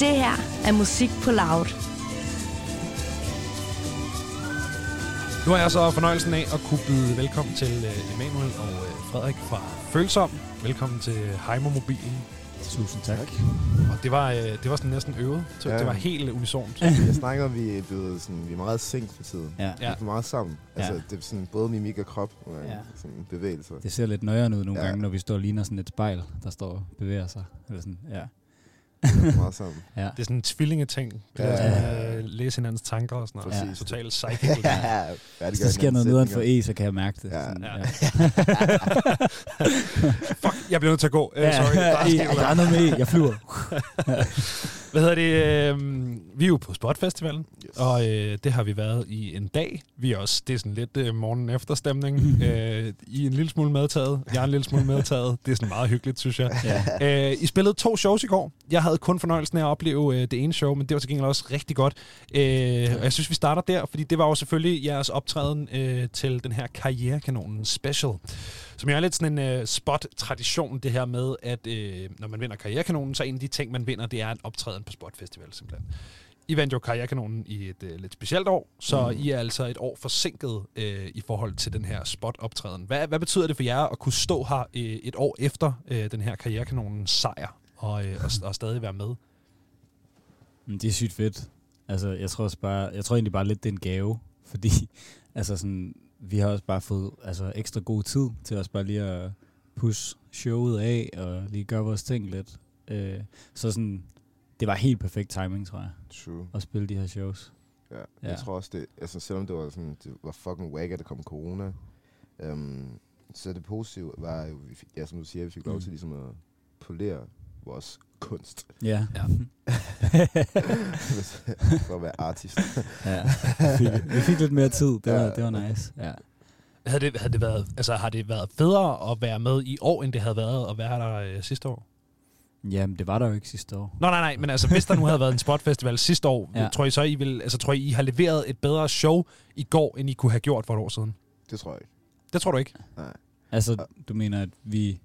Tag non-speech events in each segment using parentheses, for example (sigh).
Det her er musik på loud. Nu har jeg så fornøjelsen af at kunne byde velkommen til uh, Emanuel og uh, Frederik fra Følsom. Velkommen til Heimer-mobilen. Tusind tak. Og det var, det var sådan næsten øvet, så Ja. det var helt unisont. Jeg snakker om, vi er blevet sådan, vi er meget sænkt for tiden. Ja. Vi er meget sammen. Altså, Ja. det er sådan både mimik og krop, og Ja. sådan bevægelser. Det ser lidt nøjere ud nogle Ja. gange, når vi står og ligner sådan et spejl, der står og bevæger sig. Eller sådan, ja. Meget sammen. ja. Det er sådan en tvillingeting. Det Ja. er sådan, uh, læse hinandens tanker og sådan noget. Præcis. Totalt (laughs) psychic. ja, Hvis der sker noget nederen for E, så kan jeg mærke det. Ja. Sådan, Ja. ja. (laughs) Fuck, jeg bliver nødt til at gå. Uh, sorry. (laughs) Der er Ja, der noget. er noget med E. Jeg flyver. Hvad hedder det? Øh, vi er jo på Spotfestivalen, Yes. og øh, det har vi været i en dag. Vi er også, det er sådan lidt øh, morgen efter stemning. (laughs) øh, I er en lille smule medtaget, jeg er en lille smule medtaget. Det er sådan meget hyggeligt, synes jeg. Ja. Øh, I spillede to shows i går. Jeg havde kun fornøjelsen af at opleve øh, det ene show, men det var til gengæld også rigtig godt. Øh, og jeg synes, vi starter der, fordi det var jo selvfølgelig jeres optræden øh, til den her Karrierekanonen Special. Som jo er lidt sådan en øh, spot-tradition, det her med, at øh, når man vinder Karrierekanonen, så en af de ting, man vinder, det er en optræden på Spot Festival, simpelthen. I vandt jo Karrierekanonen i et øh, lidt specielt år, så mm. I er altså et år forsinket øh, i forhold til den her spot-optræden. Hvad, hvad betyder det for jer at kunne stå her øh, et år efter øh, den her Karrierekanonens sejr, og, øh, og, og stadig være med? Det er sygt fedt. Altså, jeg tror, også bare, jeg tror egentlig bare lidt, det er en gave. Fordi altså sådan, vi har også bare fået altså, ekstra god tid til os bare lige at push showet af og lige gøre vores ting lidt. Øh, så sådan, det var helt perfekt timing, tror jeg, True. at spille de her shows. Ja. Ja. Jeg tror også, det, altså selvom det var sådan, det var fucking wack, at der kom corona, øhm, så det positive var jo, ja, som du siger, vi fik lov Mm. til ligesom at polere vores kunst. Ja. Ja. (laughs) for at være artist. ja. (laughs) Vi fik, vi fik lidt mere tid. Det var, Ja. det var nice. Ja. Havde det, havde det været, altså, har det været federe at være med i år, end det havde været at være der øh, sidste år? Jamen, det var der jo ikke sidste år. Nå, nej, nej, men altså, hvis der nu havde været en spotfestival sidste år, ja. Ja. tror I så, I vil, altså, tror I, I har leveret et bedre show i går, end I kunne have gjort for et år siden? Det tror jeg ikke. Det tror du ikke? Nej. Altså, du mener, at vi...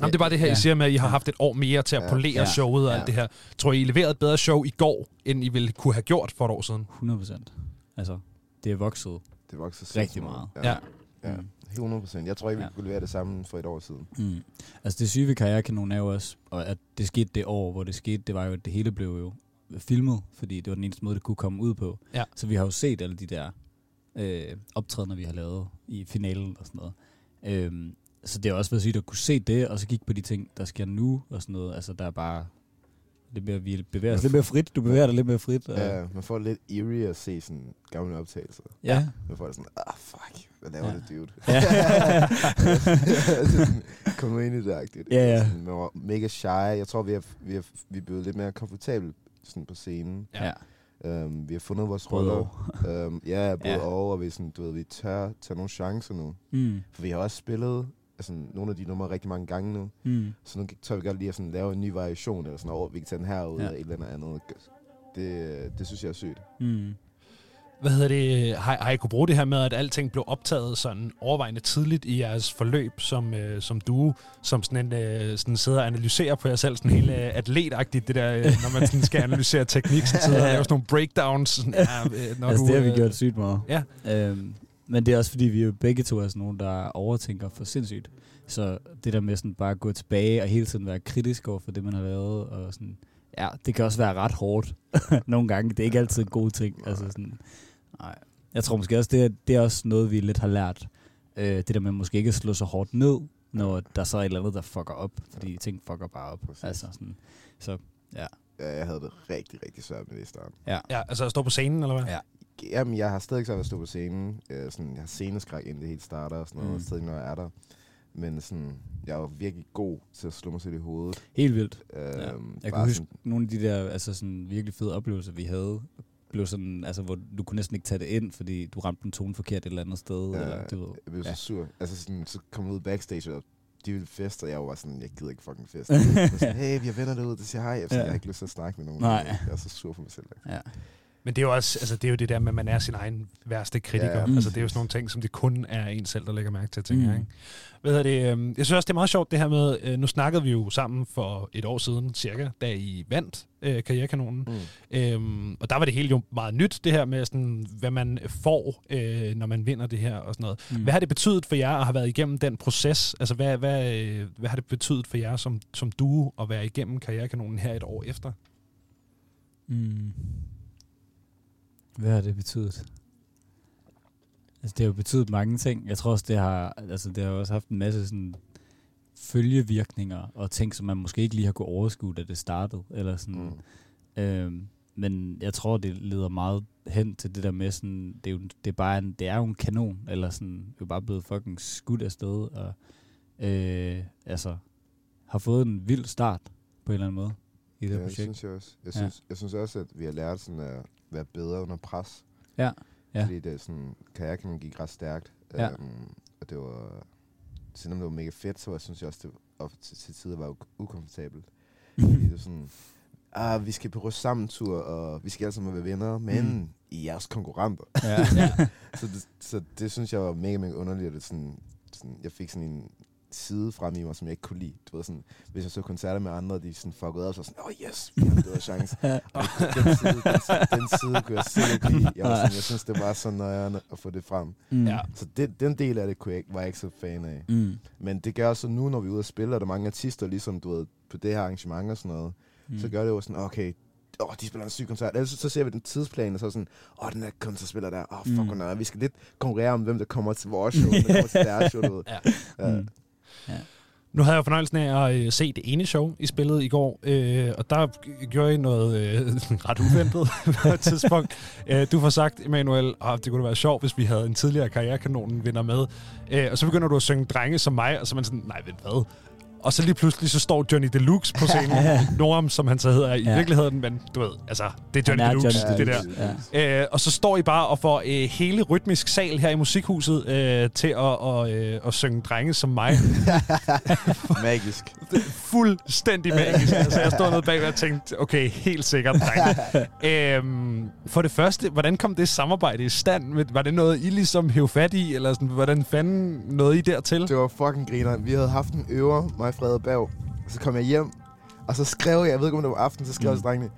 Jamen, det er bare det her, I Ja. siger med, at I har haft et år mere til at Ja. polere Ja. showet og Ja. alt det her. Tror I, I leverede et bedre show i går, end I ville kunne have gjort for et år siden? 100 procent. Altså, det er vokset. Det så Rigtig sindssygt meget. Ja. Ja. Mm. 100 procent. Jeg tror ikke, vi Ja. kunne levere det samme for et år siden. Mm. Altså det syge ved Karrierekanonen er jo også, og at det skete det år, hvor det skete, det var jo, at det hele blev jo filmet, fordi det var den eneste måde, det kunne komme ud på. Ja. Så vi har jo set alle de der øh, optrædener, vi har lavet i finalen og sådan noget. Øhm, så det er også været sygt at kunne se det, og så kigge på de ting, der sker nu og sådan noget. Altså der er bare lidt mere, vi bevæger os lidt mere frit. Du bevæger dig lidt mere frit. Og, Ja, man får lidt eerie at se sådan gamle optagelser. ja. Man får det sådan, ah fuck, hvad laver Ja. det, dude? Ja. (laughs) sådan, Kom nu ind i det, agtigt. Ja, ja. Sådan, Man var mega shy. Jeg tror, vi er, vi er, vi er blevet lidt mere komfortable sådan på scenen. Ja. Um, vi har fundet vores Både roller. Um, ja, både Ja. og, og vi, sådan, du ved, vi tør tage nogle chancer nu. Mm. For vi har også spillet altså, nogle af de numre rigtig mange gange nu. Mm. Så nu tør vi godt lige at sådan, lave en ny variation, eller sådan, over, vi kan tage den her ud Ja. af et eller andet. Det, det synes jeg er sygt. Mm. Hvad hedder det? Har, har I kunne bruge det her med, at alting blev optaget sådan overvejende tidligt i jeres forløb som, øh, som duo, som sådan en, øh, sådan sidder og analyserer på jer selv, sådan helt øh, atletagtigt, det der, øh, når man sådan skal analysere teknik, så sidder og laver sådan nogle breakdowns. Sådan, (laughs) ja, øh, når altså du, det har vi øh, gjort sygt meget. Ja. Øhm, men det er også fordi, vi er jo begge to er sådan nogle, der overtænker for sindssygt. Så det der med sådan bare at gå tilbage og hele tiden være kritisk over for det, man har lavet, og sådan, ja, det kan også være ret hårdt (laughs) nogle gange. Det er ikke altid en god ting. Altså sådan, nej. Jeg tror måske også, det er, det er også noget, vi lidt har lært. Øh, det der med måske ikke at slå så hårdt ned, når der så er et eller andet, der fucker op. Fordi ting fucker bare op. Præcis. Altså sådan, så ja. Ja, jeg havde det rigtig, rigtig svært med det i starten. Ja. Ja, altså at stå på scenen, eller hvad? Ja. Jamen, jeg har stadig ikke svært ved at stå på scenen. Øh, sådan, jeg har sceneskræk, inden det helt starter og sådan noget, Mm. stadig når jeg er der. Men sådan, jeg er jo virkelig god til at slå mig selv i hovedet. Helt vildt. Øhm, Jeg bare kan huske sådan, nogle af de der altså sådan virkelig fede oplevelser, vi havde, blev sådan, altså, hvor du kunne næsten ikke tage det ind, fordi du ramte en tone forkert et eller andet sted. Ja, eller, du ved. jeg blev så Ja. sur. Altså sådan, så kom jeg ud backstage, og de ville fest, og jeg var sådan, jeg gider ikke fucking fest. (laughs) Jeg var sådan, hey, vi har venner derude, der siger hej. Jeg, sådan, Ja. jeg har ikke lyst til at snakke med nogen. Nej. Jeg er så sur på mig selv. Ja. Men det er jo også, altså det er jo det der med, at man er sin egen værste kritiker. Ja, ja. altså det er jo sådan nogle ting, som det kun er en selv, der lægger mærke til, tænker Mm. jeg. Ikke? Hvad hedder det, øhm, jeg synes også, det er meget sjovt det her med, øh, nu snakkede vi jo sammen for et år siden cirka, da I vandt øh, Karrierekanonen. Mm. Øhm, og der var det hele jo meget nyt, det her med, sådan, hvad man får, øh, når man vinder det her og sådan noget. Mm. Hvad har det betydet for jer at have været igennem den proces? Altså, hvad, hvad, øh, hvad har det betydet for jer som, som duo at være igennem Karrierekanonen her et år efter? Mm. Hvad har det betydet? Altså, det har jo betydet mange ting. Jeg tror også, det har, altså, det har også haft en masse sådan, følgevirkninger og ting, som man måske ikke lige har kunne overskue, da det startede. Eller sådan. Mm. Øhm, men jeg tror, det leder meget hen til det der med sådan, det er jo, det er bare en, det er jo en kanon, eller sådan, det er jo bare blevet fucking skudt afsted, og øh, altså, har fået en vild start på en eller anden måde i det Ja, projekt. synes jeg også. Jeg Ja. synes, jeg synes også, at vi har lært sådan at være bedre under pres. Ja. Ja. Fordi det er sådan, karrieren gik ret stærkt. Ja. Øhm, og det var, selvom det var mega fedt, så var, synes jeg også, det var, til, til tider var ukomfortabelt. (laughs) Fordi det er sådan, ah, vi skal på sammen-tur, og vi skal alle sammen være venner, men Mm. I er også konkurrenter. ja. ja. (laughs) så, det, så det synes jeg var mega, mega underligt. At det sådan, sådan, jeg fik sådan en side frem i mig, som jeg ikke kunne lide. Du ved, sådan, hvis jeg så koncerter med andre, de sådan fuckede op, så var sådan, åh oh, yes, vi har en bedre chance. (laughs) Og den, side, den, den side kunne jeg slet ikke lide. Jeg, var sådan, jeg synes, det var så nøjerne at få det frem. Mm. Ja. Så det, den del af det kunne jeg ikke, var jeg ikke så fan af. Mm. Men det gør så nu, når vi er ude at spille, og der er mange artister, ligesom du ved, på det her arrangement og sådan noget, Mm. mm. så gør det jo sådan, okay, åh, de spiller en syg koncert. Ellers så, så ser vi den tidsplan, og så er sådan, åh, den der koncert spiller der, åh, fuck, Mm. mm. nej, vi skal lidt konkurrere om, hvem der kommer til vores show, hvem der kommer til deres show, du ved. (laughs) Ja. Ja. Nu havde jeg fornøjelsen af at øh, se det ene show, I spillede i går, øh, og der gjorde I noget øh, (laughs) ret uventet (laughs) på et tidspunkt. Øh, du får sagt, Emanuel, oh, det kunne være sjovt, hvis vi havde en tidligere karrierekanonen vinder med. Øh, og så begynder du at synge drenge som mig, og så er man sådan, nej, ved hvad? Og så lige pludselig så står Johnny Deluxe på scenen, (laughs) Noram, som han så hedder i Ja. virkeligheden, men du ved, altså, det er Johnny er Deluxe, Johnny det der. Ja. Øh, og så står I bare og får øh, hele rytmisk sal her i musikhuset øh, til at, og, øh, at synge drenge som mig. (laughs) Magisk. Det (laughs) er fuldstændig magisk. altså, jeg stod nede bagved og tænkte, okay, helt sikkert, drenge. øhm, for det første, hvordan kom det samarbejde i stand? Var det noget, I ligesom hæv fat i, eller sådan, hvordan fanden nåede I dertil? Det var fucking griner. Vi havde haft en øver, mig og Frede Berg. Så kom jeg hjem, og så skrev jeg, jeg ved ikke om det var aften, så skrev jeg Mm. til drengene,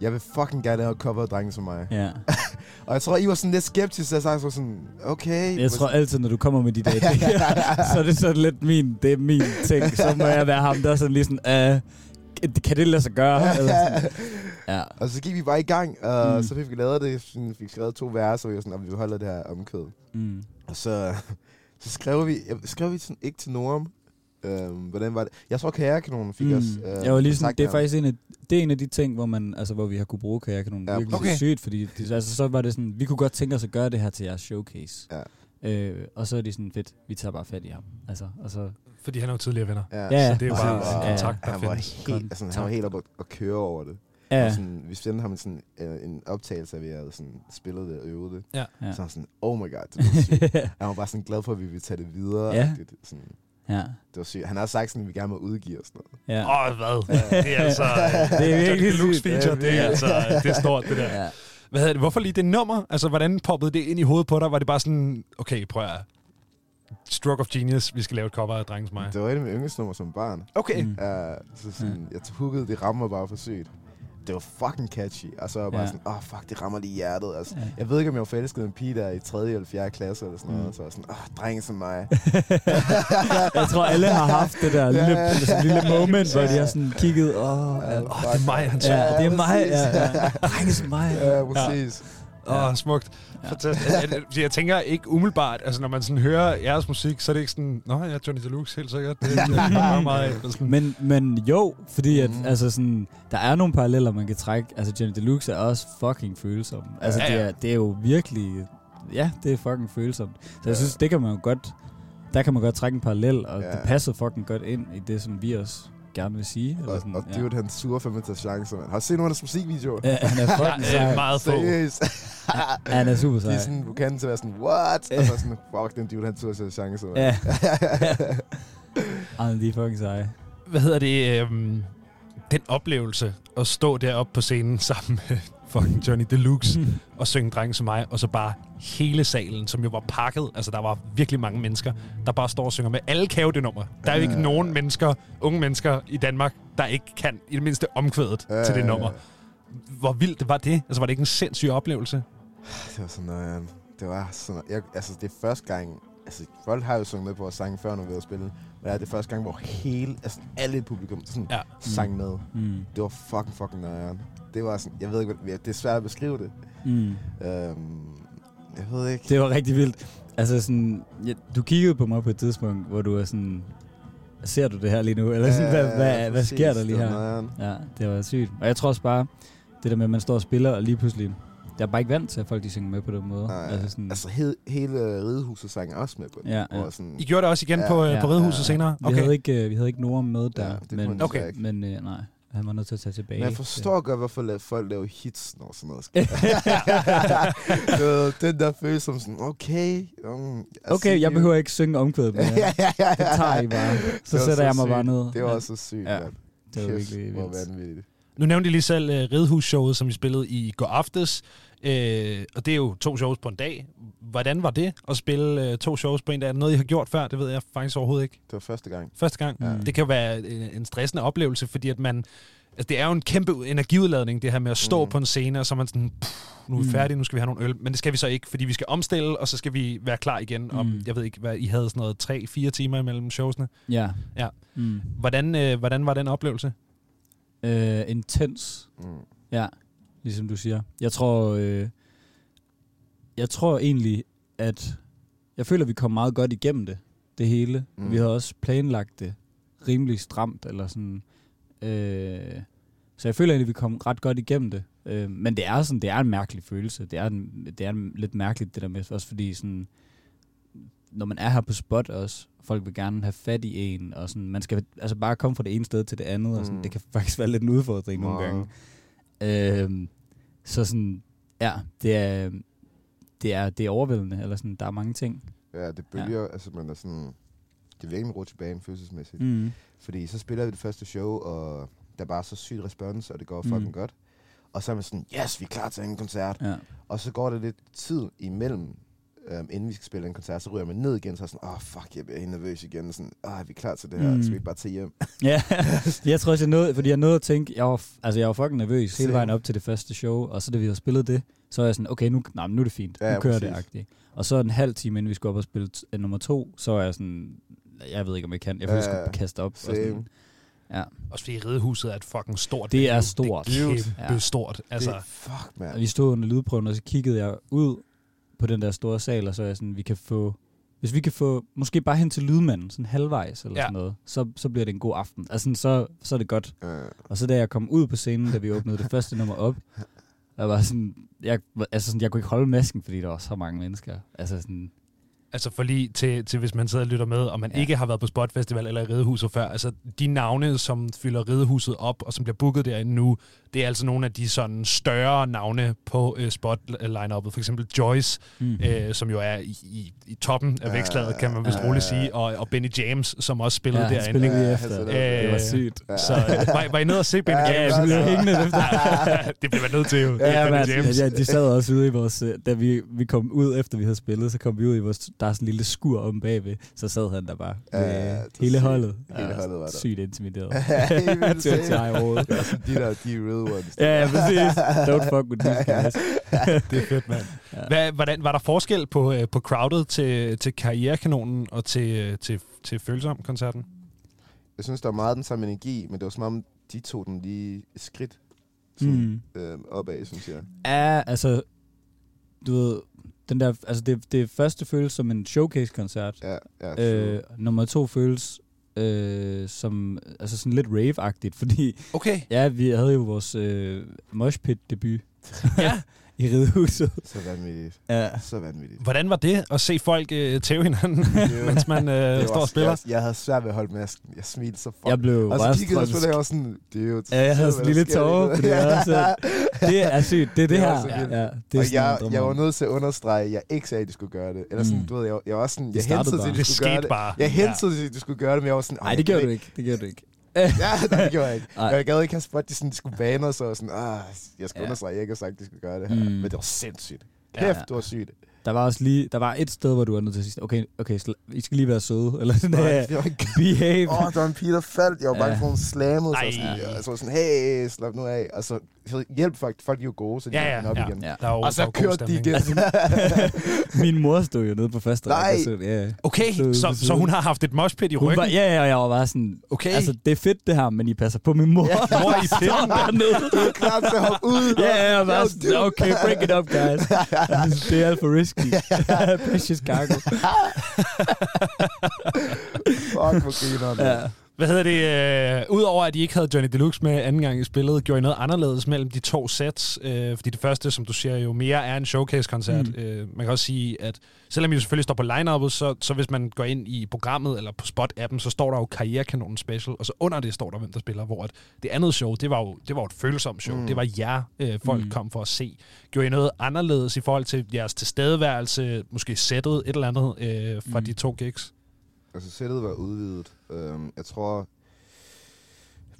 jeg vil fucking gerne lave et cover af drenge som mig. ja. (laughs) Og jeg tror, I var sådan lidt skeptiske, så jeg sagde så sådan, okay. Jeg tror altid, når du kommer med de der idéer, (laughs) (laughs) så er det sådan lidt min, det er min ting. Så må jeg være ham, der er sådan lige sådan, uh, kan det lade sig gøre? Eller sådan. Ja. Og så gik vi bare i gang, og Mm. så fik vi lavet det, sådan, fik skrevet to vers, og vi var sådan, vi holder det her omkød. Mm. Og så, så skrev vi, skrev vi sådan, ikke til Noram. Øhm, hvordan var det? Jeg tror, Karrierekanonen fik Mm. os. Øh, jeg var lige sådan, kontakt det er faktisk en af, det er en af de ting, hvor man, altså hvor vi har kunne bruge karrierekanonen Ja, ja, virkelig okay. sygt, fordi de, altså, så var det sådan, vi kunne godt tænke os at gøre det her til jeres showcase. Ja. Øh, og så er de sådan, fedt, vi tager bare fat i ham. Altså, og så, Fordi han er jo tidligere venner. Ja, Ja, Så det er jo bare var- en kontakt, der han var findes. helt, altså, han var helt oppe at, at køre over det. ja, Og sådan, vi sendte ham sådan, øh, en optagelse, af, at vi havde sådan, spillet det og øvet det. Ja. Ja. Så han var sådan, oh my god, det var sygt. (laughs) Han var bare sådan glad for, at vi ville tage det videre. Ja. Det, sådan, ja, det var sygt. Han har sagt sådan, at vi gerne må udgive og sådan noget. ja. Åh, oh, hvad? Det er altså... (laughs) Det er virkelig sygt. feature, det er altså... Det er stort, det der. ja. Hvad hedder det? Hvorfor lige det nummer? Altså, hvordan poppede det ind i hovedet på dig? Var det bare sådan, okay, prøv at... Stroke of genius, vi skal lave et cover af Drengens Mig. Det var et af mine yndlingsnummer som barn. Okay. Mm. Uh, så sådan, jeg huggede, det rammer bare for sygt. Det var fucking catchy. Og så var jeg bare Ja. sådan, åh oh, fuck, det rammer lige hjertet. Altså, Ja. Jeg ved ikke, om jeg var forelsket en pige der i 3. eller 4. klasse eller sådan noget. Mm. Så var sådan, åh, oh, drenge som mig. (laughs) Jeg tror, alle har haft det der (laughs) lille, Ja. sådan lille moment, hvor de har sådan kigget, åh, oh, ja. Åh, det er mig, han Ja, det er mig. Ja, ja. (laughs) Drenge som mig. Ja, præcis. Åh, oh, smukt. Ja. Fantastisk. Jeg, jeg, tænker ikke umiddelbart, altså når man sådan hører jeres musik, så er det ikke sådan, nå ja, Johnny Deluxe, helt sikkert. Det, det er meget, meget af. Eller sådan. Men, men jo, fordi at, Mhm. altså sådan, der er nogle paralleller, man kan trække. Altså, Johnny Deluxe er også fucking følsom. Altså, Ja, det, ja. er, det er jo virkelig... Ja, det er fucking følsomt. Så jeg synes, det kan man jo godt... Der kan man godt trække en parallel, og Ja. det passer fucking godt ind i det, som vi også gerne vil sige. Eller Og, sådan, og dude, han suger fandme til chancer, man. Har du set nogle af hans musikvideoer? ja. ja, han er (laughs) fucking Ja, sej. meget få. Seriøst. Ja, han er super De sej. er sådan, du kan til at være sådan, what? Og så sådan, fuck, den dude, han suger til chancer, man. Ja. Ej, de er fucking seje. Hvad hedder det? Øhm, den oplevelse at stå deroppe på scenen sammen med fucking Johnny Deluxe og synge Drenge som mig, og så bare hele salen, som jo var pakket, altså der var virkelig mange mennesker, der bare står og synger med. Alle kan jo det nummer. Der er jo ikke Ja. nogen mennesker, unge mennesker i Danmark, der ikke kan i det mindste omkvædet Ja, til det nummer. Hvor vildt det var det? Altså var det ikke en sindssyg oplevelse? Det var sådan noget, det var sådan jeg, altså det er første gang, altså folk har jo sunget med på vores sange før, når vi har spillet, men det er første gang, hvor hele, altså alle i publikum sådan, Ja. sang med. Mm. Det var fucking, fucking nøjeren. Det var sådan, jeg ved ikke, hvad, det er svært at beskrive det. Mm. Øhm, jeg ved ikke. Det var rigtig vildt. Altså sådan, ja, du kiggede på mig på et tidspunkt, hvor du var sådan, ser du det her lige nu? Eller sådan, hvad, hvad, hvad præcis, sker der lige det var her? nøjeren. Ja, det var sygt. Og jeg tror også bare, det der med, at man står og spiller, og lige pludselig, jeg er bare ikke vant til, at folk de synger med på den måde. Nej, altså sådan, altså he, hele ridehuset sang også med på det. Ja, ja. Sådan, I gjorde det også igen Ja, på, ja, ja, på Ridehuset ja. senere? vi, havde ikke, øh, vi havde ikke Nora med der, Ja, men, Okay. men øh, nej, han var nødt til at tage tilbage. Men jeg forstår godt, hvorfor folk laver hits, når sådan noget sker. Ved, (laughs) (laughs) den der føles som sådan, okay. Um, Okay, jeg you. behøver ikke synge omkvædet mere. (laughs) ja, ja, ja, Det tager I bare. Så sætter jeg mig sygt. bare ned. Det var Ja, også så sygt, Ja, det var virkelig hvor vildt. Nu nævnte I lige selv uh, Ridehus-showet, som vi spillede i går aftes. Uh, og det er jo to shows på en dag. Hvordan var det at spille uh, to shows på en dag? Er det noget, I har gjort før? Det ved jeg faktisk overhovedet ikke. Det var første gang. Første gang. Ja. Det kan være en, en stressende oplevelse, fordi at man... Altså, det er jo en kæmpe energiudladning, det her med at stå Mm. på en scene, og så er man sådan, "Pff, nu er vi Mm. færdige, nu skal vi have nogle øl. Men det skal vi så ikke, fordi vi skal omstille, og så skal vi være klar igen om, Mm. jeg ved ikke, hvad, I havde sådan noget, tre-fire timer imellem showsene. Ja. Ja. Mm. Hvordan, øh, hvordan var den oplevelse? Øh, intens. Mm. Ja, ligesom du siger. Jeg tror, øh, jeg tror egentlig, at jeg føler, at vi kom meget godt igennem det, det hele. Mm. Mm. Vi havde også planlagt det rimelig stramt, eller sådan. Øh, så jeg føler egentlig, at vi kom ret godt igennem det. Øh, men det er sådan, det er en mærkelig følelse. Det er, en, det er en, lidt mærkeligt, det der med, også fordi sådan, når man er her på spot også, folk vil gerne have fat i en, og sådan, man skal altså bare komme fra det ene sted til det andet, og sådan, Mm. det kan (laughs) faktisk være lidt en udfordring nogle Meget. gange. Øhm, så sådan, ja, det er, det er, det er overvældende, eller sådan, der er mange ting. Ja, det bølger, ja. altså man er sådan, det er virkelig en rutsche bane følelsesmæssigt. Mm. Fordi så spiller vi det første show, og der er bare så sygt respons, og det går fucking Mm. godt. Og så er man sådan, yes, vi er klar til en koncert. Ja. Og så går der lidt tid imellem, øhm, inden vi skal spille en koncert, så ryger man ned igen, så er sådan, åh oh, fuck, jeg bliver helt nervøs igen. Og sådan, åh, er vi klar til det her? Mm. Så vi ikke bare tage hjem. (laughs) ja, jeg tror også, jeg nåede, fordi jeg nåede at tænke, jeg var, altså jeg var fucking nervøs hele vejen op til det første show, og så da vi havde spillet det, så var jeg sådan, okay, nu, nej, nu er det fint, Ja, nu kører det agtigt. Og så en halv time, inden vi skulle op og spille t- øh, nummer to, så var jeg sådan, jeg ved ikke, om jeg kan, jeg følte, jeg Ja, skulle kaste op. Og same. sådan, ja. Også fordi Ridehuset er et fucking stort Det er stort. Det er kæmpe Ja. stort. Altså, det, fuck, man. Og vi stod under lydprøven, og så kiggede jeg ud på den der store sal, og så er jeg sådan, vi kan få... Hvis vi kan få, måske bare hen til lydmanden, sådan halvvejs eller Ja. ja. sådan noget, så, så bliver det en god aften. Altså sådan, så, så er det godt. Øh, Og så da jeg kom ud på scenen, da vi åbnede det første nummer op, jeg var sådan, jeg, altså sådan, jeg kunne ikke holde masken, fordi der var så mange mennesker. Altså sådan, altså for lige til, til, hvis man sidder og lytter med, og man ja. Ikke har været på Spot Festival eller i Ridehuset før, altså de navne, som fylder Ridehuset op, og som bliver booket derinde nu, det er altså nogle af de sådan større navne på øh, spot line For eksempel Joyce, mm. øh, som jo er i, i, i toppen af Ja, vækstlaget, kan man vist ja, roligt sige, og, og Benny James, som også spillede Ja, derinde. spillede lige efter. han Det, det var Øh, sygt. Ja. Så øh, var, var I nede og se Benny Ja, James? Ja, vi blev hængende efter. (laughs) det bliver man nødt til jo. Det Ja, Benny man, James. ja, de sad også ude i vores... øh, Da vi, vi kom ud, efter vi havde spillet, så kom vi ud i vores... Der er sådan en lille skur om bagved. Så sad han der bare. Ja, Med er hele sygt. holdet. Hele holdet var der. Sygt intimideret. (laughs) (laughs) Vildt Til at tage hovedet. Det var sådan de der, de real ones. Ja, ja, præcis. Don't fuck with these (laughs) guys. Det er fedt, mand. Ja. Hvad, hvordan, var der forskel på, øh, på crowdet til, til Karrierekanonen og til, øh, til, til Følsom-koncerten? Jeg synes, der var meget den samme energi, men det var som om, de tog den lige et skridt sådan, Mm. øh, opad, synes jeg. Ja, altså... Du ved... Den der, altså det, det første føles som en showcase-koncert. Ja, ja, true. Øh, nummer to føles øh, som altså sådan lidt rave-agtigt, fordi Okay. ja, vi havde jo vores øh, moshpit-debut Ja. (laughs) i Ridehuset. Så vanvittigt. Ja. Så vanvittigt. Hvordan var det at se folk øh, tæve hinanden, var- (laughs) mens man øh, står og spiller? Jeg, jeg havde svært ved at holde masken. Jeg smilte så fuck. Jeg blev og så kiggede jeg på det, og sådan, det er jo... Ja, jeg havde sådan en lille tårer, fordi jeg også er- Det er sygt, det er det, Det her. vildt. Ja, det er og jeg, jeg var nødt til at understrege, at jeg ikke sagde, at de skulle gøre det. Eller sådan, Mm. du ved, jeg, jeg var også sådan, jeg startede hentede til, at Det de skulle gøre skete det. bare. Jeg hentede til, at de skulle gøre det, men jeg var sådan, Nej, det gjorde du ikke. Det gjorde du ikke. Ja, nej, det gjorde jeg ikke. Nej. Jeg gad ikke have spurgt, de sådan, skulle bane os, og sådan, ah, jeg skal Ja. understrege, jeg ikke har sagt, de skulle gøre det her. Mm. Men det var sindssygt. Ja. Kæft, det var sygt. Der var også lige, der var et sted, hvor du var nødt til at sige, okay, okay, sl- I skal lige være søde, eller sådan, Nej, øh, det var ikke behave. Åh, oh, der var en pige, der faldt. Jeg var bange Ja. for, at hun slammede sig. Sådan, og så var sådan, hey, slap nu af. Og så, så hjælp folk, folk er jo gode, så de Ja, ja, op ja. igen. Ja. Der jo, Og så kørte de igen. (laughs) Min mor stod jo nede på første Nej. række, så, ja. Okay, Så- så, så- så hun har haft et moshpit i ryggen. var, ja, ja, og jeg var bare sådan, Okay. altså det er fedt det her, men I passer på min mor. Ja. Hvor I (laughs) pinden dernede. Du er klar til at hoppe ud. Ja, ja, jeg var sådan, okay, break it up, guys. (laughs) det er alt for risky. Precious (laughs) cargo. (laughs) Fuck, hvor griner det. Ja. Hvad hedder det? Øh, Udover at I ikke havde Johnny Deluxe med anden gang i spillet, gjorde I noget anderledes mellem de to sets? Øh, fordi det første, som du siger, jo mere er en showcase-koncert. Mm. Øh, man kan også sige, at selvom I jo selvfølgelig står på line så, så hvis man går ind i programmet eller på Spot-appen, så står der jo Karrierekanonen Special, og så under det står der, hvem der spiller. Hvor at det andet show, det var jo, det var jo et følsomt show. Mm. Det var jer, øh, folk Mm. kom for at se. Gjorde I noget anderledes i forhold til jeres tilstedeværelse, måske sættet et eller andet øh, fra mm. de to gigs? Altså, sættet var udvidet. Um, jeg tror,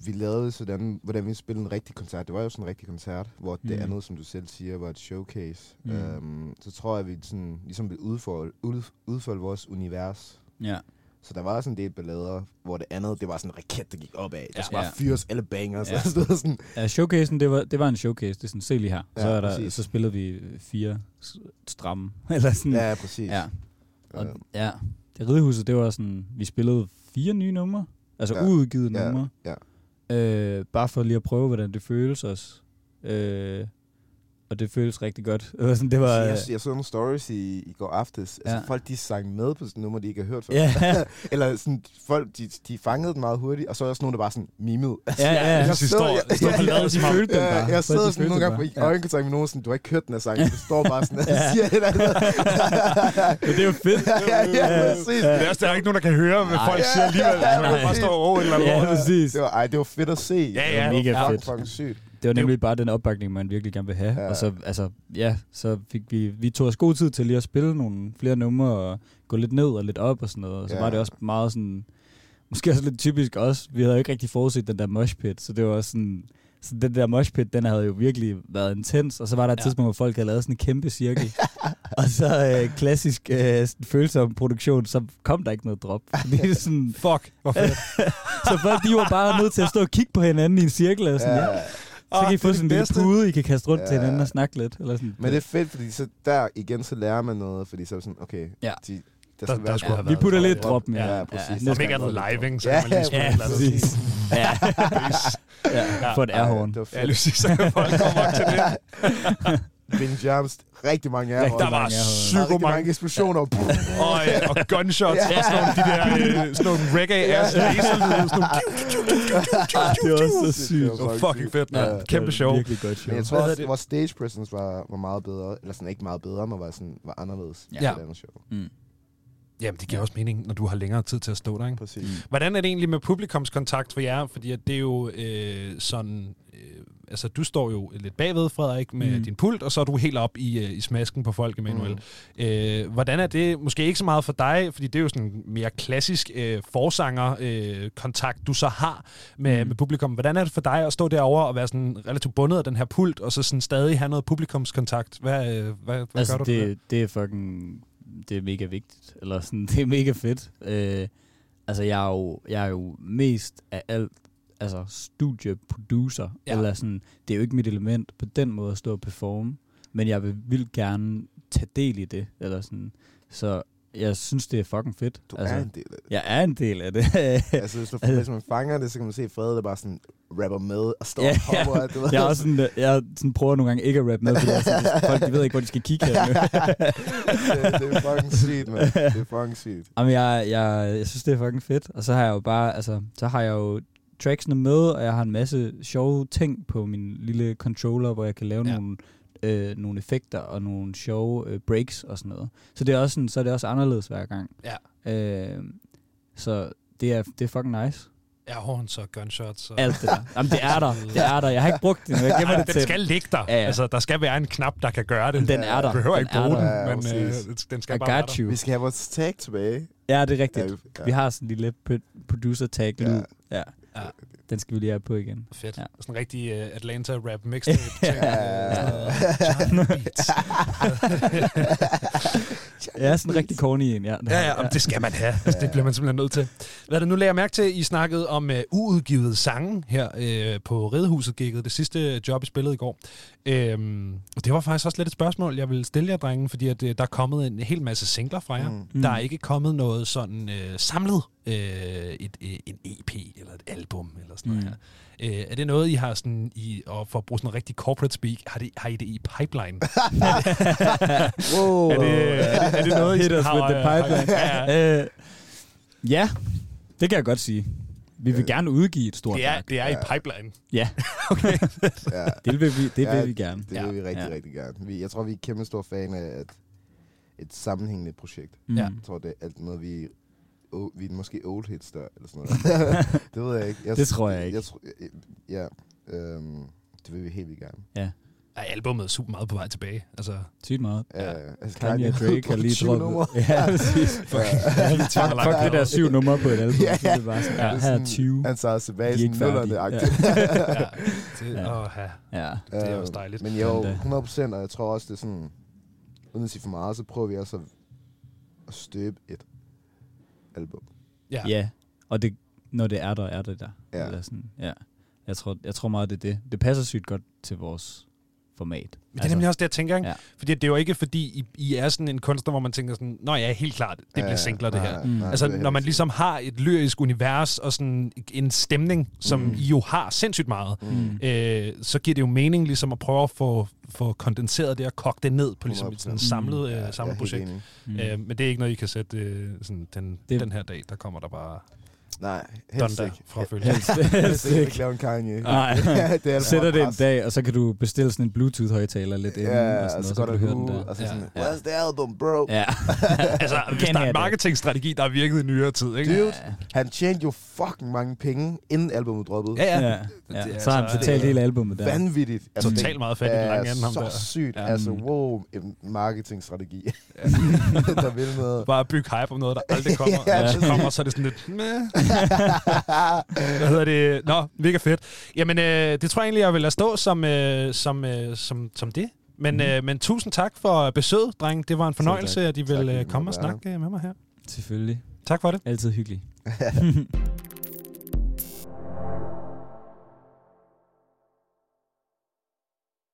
vi lavede sådan, hvordan vi spillede en rigtig koncert. Det var jo sådan en rigtig koncert, hvor det Mm. andet, som du selv siger, var et showcase. Mm. Um, så tror jeg, vi sådan, ligesom ville udfolde, ud, udfolde vores univers. Ja. Så der var sådan en del ballader, hvor det andet, det var sådan en raket, der gik opad. Der Ja. skulle bare Ja. fyres alle bangers. Ja. Ja. Så sådan, Ja, showcasen, det var, det var en showcase. Det er sådan, se lige her. Ja, så, er der, præcis. så spillede vi fire s- stramme. (laughs) Eller sådan. ja, præcis. ja. Og, Øh, ja. Det ridehuset, det var sådan, vi spillede fire nye numre. Altså Ja. uudgivet Ja, numre. ja. Øh, bare for lige at prøve, hvordan det føles også. Øh, og det føles rigtig godt. Det var, sådan, det var jeg, jeg så nogle stories i, i går aftes. Altså, Ja. folk de sang med på sådan nummer, de ikke har hørt før. ja, (laughs) Eller sådan, folk, de, de fangede den meget hurtigt, og så er der også nogen, der bare sådan mimede. Altså, ja, ja. jeg står- jeg, de står jeg, jeg, som om- følte den Ja, bare. jeg sidder sådan nogle gange i øjenkontakt med nogen, sådan, du har ikke hørt den her sang. Du står bare sådan og (laughs) Ja. siger et eller andet. (laughs) Men det er jo fedt. ja, ja, præcis. Det er også, der er ikke nogen, der kan høre, hvad folk siger alligevel. Man bare stå over et eller andet. Ja, præcis. Det var, ej, det var fedt at se. Ja, Det ja. var Mega fedt. Fucking sygt. Det var nemlig bare den opbakning, man virkelig gerne vil have. Ja. Og så, altså, ja, så fik vi, vi tog os god tid til lige at spille nogle flere numre, og gå lidt ned og lidt op og sådan noget. Og så Ja. var det også meget sådan, måske også lidt typisk os. Vi havde jo ikke rigtig forudset den der moshpit, så det var også sådan, så den der moshpit, den havde jo virkelig været intens, og så var der et Ja. tidspunkt, hvor folk havde lavet sådan en kæmpe cirkel. (laughs) og så øh, klassisk øh, følsom produktion, så kom der ikke noget drop. Det er sådan, Fuck, hvor fedt. (laughs) så folk de var bare nødt til at stå og kigge på hinanden i en cirkel, og sådan, ja. Ja. Så kan I Ah, få sådan en lille pude, I kan kaste rundt ja. til Ja. hinanden og snakke lidt. Eller sådan. Men det er fedt, fordi så der igen, så lærer man noget, fordi så er sådan, okay, Ja. de, Der- skal der være skulle have vi putter lidt drop med. Ja, præcis. Ja, Om ikke andet live, ikke? Så Ja, kan man lige spille Ja, præcis. Ja, (laughs) ja, for et airhorn. det var Ja, fedt. lige præcis, så kan folk komme op til det. (laughs) Ben Jams, rigtig mange af Der mange var er psyko mange mange eksplosioner. Puh. og, øh, og gunshots, Ja. og sådan nogle, de der, øh, sådan nogle reggae-ass nogle... det var så sygt. Det var fucking fedt, Ja, man. Kæmpe show. Virkelig godt show. Men jeg tror også, det? vores stage presence var, var meget bedre. Eller sådan ikke meget bedre, men var, sådan, var anderledes. Ja. andet show. Mm. Jamen, det giver også mening, når du har længere tid til at stå der, ikke? Præcis. Hvordan er det egentlig med publikumskontakt for jer? Fordi at det er jo øh, sådan... Øh, altså, du står jo lidt bagved, Frederik, med Mm. din pult, og så er du helt op i, øh, i smasken på folk, Emanuel. Mm. Øh, hvordan er det? Måske ikke så meget for dig, fordi det er jo sådan mere klassisk øh, forsanger-kontakt, du så har med, Mm. med publikum. Hvordan er det for dig at stå derovre og være sådan relativt bundet af den her pult, og så sådan stadig have noget publikumskontakt? Hvad, øh, hvad, hvad altså, gør du det? det, det er fucking... Det er mega vigtigt. Eller sådan, (laughs) det er mega fedt. Øh, altså, jeg er, jo, jeg er jo mest af alt altså studieproducer. Ja. Eller sådan, det er jo ikke mit element på den måde at stå og performe. Men jeg vil vildt gerne tage del i det. Eller sådan. Så jeg synes, det er fucking fedt. Du altså, er en del af det. Jeg er en del af det. (laughs) Altså, hvis, du, hvis man fanger det, så kan man se Frede, der bare sådan rapper med og står Ja, og hopper. Du ved. (laughs) jeg, er også sådan, jeg sådan prøver nogle gange ikke at rappe med, fordi jeg sådan, folk de ved ikke, hvor de skal kigge her nu. (laughs) det, det er fucking sygt, mand. Det er fucking sygt. Jamen, jeg, jeg, jeg synes, det er fucking fedt. Og så har jeg jo bare, altså, så har jeg jo tracksene med, og jeg har en masse sjove ting på min lille controller, hvor jeg kan lave Ja. ja. nogle, øh, nogle effekter og nogle sjove øh, breaks og sådan noget. Så det er også sådan, så er det også anderledes hver gang. Ja. Øh, så det er, det er fucking nice. Airhorns og gunshots. Og Alt det der. Jamen, det er der. Det er der. Jeg har ikke brugt det, nu. jeg gemmer Ej, det den til. skal ligge der. Ja, ja. Altså, der skal være en knap, der kan gøre det. Den er der. Du behøver Den ikke bruge den. Ja, men øh, den skal I bare være der. Vi skal have vores tag tilbage. Ja, det er rigtigt. Ja, Vi har sådan en lille pro- producer tag Ja. Ja. Ja. Den skal vi lige have på igen. Fedt. Ja. Ja. Sådan en rigtig uh, Atlanta-rap mixtape. Ja. Ja, sådan en rigtig corny en, ja. Ja, ja, om det skal man have. Altså, det bliver man simpelthen nødt til. Hvad er det nu lagde jeg mærke til, I snakkede om uh, uudgivet sange her uh, på Redehuset gigget, det sidste job, I spillede i går. Og det var faktisk også lidt et spørgsmål, jeg vil stille jer, drenge, fordi at, uh, der er kommet en hel masse singler fra jer. Mm. Mm. Der er ikke kommet noget sådan uh, samlet, uh, et, uh, en EP eller et album eller sådan noget Mm. her. Uh, er det noget, I har sådan, i, og for at bruge sådan en rigtig corporate speak, har, det, har I det i pipeline? (laughs) Wow. Er det, er det, er det noget, I Hit har, with the øh, pipeline. Ja, ja. Øh, ja, det kan jeg godt sige. Vi vil gerne udgive et stort Det er, værk. det er i Ja. pipeline. Ja, (laughs) (laughs) Ja, det vil vi, det Ja, vil vi gerne. det Ja. vil vi rigtig, Ja. rigtig gerne. Vi, jeg tror, vi er kæmpe store fan af et, et sammenhængende projekt. Mm. Ja. Jeg tror, det er alt noget, vi... Oh, vi er måske old hits der, eller sådan (laughs) noget. det ved jeg ikke. Jeg, Det tror jeg ikke. Jeg, tror- ja, øhm, det vil vi helt vildt gerne. Ej, albumet er super meget på vej tilbage. Altså, Sygt meget. Ja. altså, Kanye og Drake har lige syv droppet. (laughs) Ja, præcis. (laughs) Ja. Ja, fuck, fuck det der syv numre på et album. Ja. Så er det bare sådan, Ja. ja, her er 20. Han tager tilbage er i ikke nullerne agtigt ja, det, Ja. Åh, ja. Ja. Det er også dejligt. Men jo, Men det- 100 procent, og jeg tror også, det er sådan, uden at sige for meget, så prøver vi også at, at støbe et album. Ja. ja. Og det, når det er der, er det der. Ja. Eller sådan, ja. Jeg tror, jeg tror meget, det er det. Det passer sygt godt til vores format. Men det er nemlig også det, jeg tænker, ikke? Ja. Ja. Fordi det er jo ikke, fordi I, I er sådan en kunstner, hvor man tænker sådan, nå ja, helt klart, det bliver singler, det her. Mm. Altså, det er når man ligesom har et lyrisk univers og sådan en stemning, som Mm. I jo har sindssygt meget, Mm. øh, så giver det jo mening ligesom at prøve at få, få kondenseret det og kogt det ned på ligesom et sådan 100%. samlet, Ja, øh, samlet projekt. Mm. Øh, men det er ikke noget, I kan sætte øh, sådan, den, Det- den her dag, der kommer der bare Nej, helst Thunder ikke. fra følge. Helst, Helst helst ikke ikke. lave en Kanye. Nej. (laughs) det er (laughs) alt for Sætter det en dag, og så kan du bestille sådan en Bluetooth-højtaler lidt inden, Ja, og, sådan, og så noget, går kan der du høre den ud, der. og så Ja. sådan, Ja. where's the album, bro? Ja. (laughs) altså, hvis der er en marketingstrategi, der har virket i nyere tid, ikke? Dude, han tjente jo fucking mange penge, inden albumet droppede. Ja, ja. Ja. Ja. er Så har han altså- betalt hele albumet der. Vanvittigt. Altså, Totalt meget fat i den lange ende, ham så der. sygt. Ja. Altså, Mm. wow, en marketingstrategi. der vil noget. Bare bygge hype om noget, der aldrig kommer. Ja, ja, så præcis. kommer, så er det sådan lidt... Hvad hedder det? Nå, mega fedt. Jamen, øh, det tror jeg egentlig, jeg vil lade stå som, øh, som, øh, som, som det. Men, Mhm. øh, men tusind tak for besøget, dreng. Det var en fornøjelse, at I Tak, vil fordi øh, komme og snakke med mig her. Selvfølgelig. Tak for det. Altid hyggelig. (laughs)